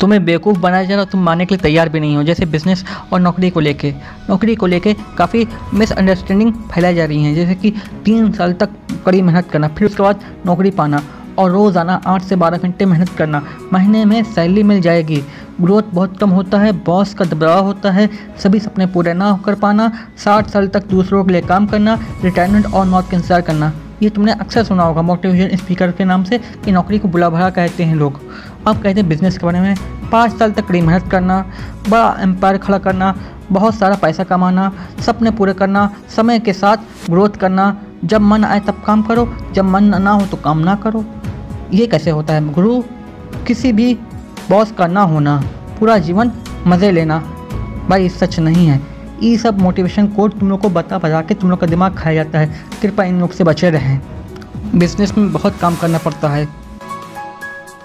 तुम्हें बेवकूफ़ बनाया जा रहा तुम मानने के लिए तैयार भी नहीं हो, जैसे बिज़नेस और नौकरी को लेके। नौकरी को लेके काफ़ी मिसअंडरस्टैंडिंग फैलाई जा रही है, जैसे कि तीन साल तक कड़ी मेहनत करना, फिर उसके बाद नौकरी पाना और रोज़ाना आठ से बारह घंटे मेहनत करना। महीने में सैलरी मिल जाएगी। ग्रोथ बहुत कम होता है बॉस का दबाव होता है, सभी सपने पूरे ना कर पाना, साठ साल तक दूसरों के लिए काम करना रिटायरमेंट और मौत का इंतज़ार करना। ये तुमने अक्सर सुना होगा मोटिवेशन स्पीकर के नाम से कि नौकरी को बुला भरा कहते हैं लोग। अब कहते हैं बिज़नेस के बारे में, पाँच साल तक कड़ी मेहनत करना, बड़ा एम्पायर खड़ा करना, बहुत सारा पैसा कमाना, सपने पूरे करना, समय के साथ ग्रोथ करना, जब मन आए तब काम करो, जब मन ना हो तो काम ना करो। ये कैसे होता है? गुरु, किसी भी बॉस का ना होना, पूरा जीवन मज़े लेना, भाई सच नहीं है। ये सब मोटिवेशन कोड तुम लोग को बता बता के तुम लोग का दिमाग खाया जाता है। कृपया इन लोग से बचे रहें। बिज़नेस में बहुत काम करना पड़ता है।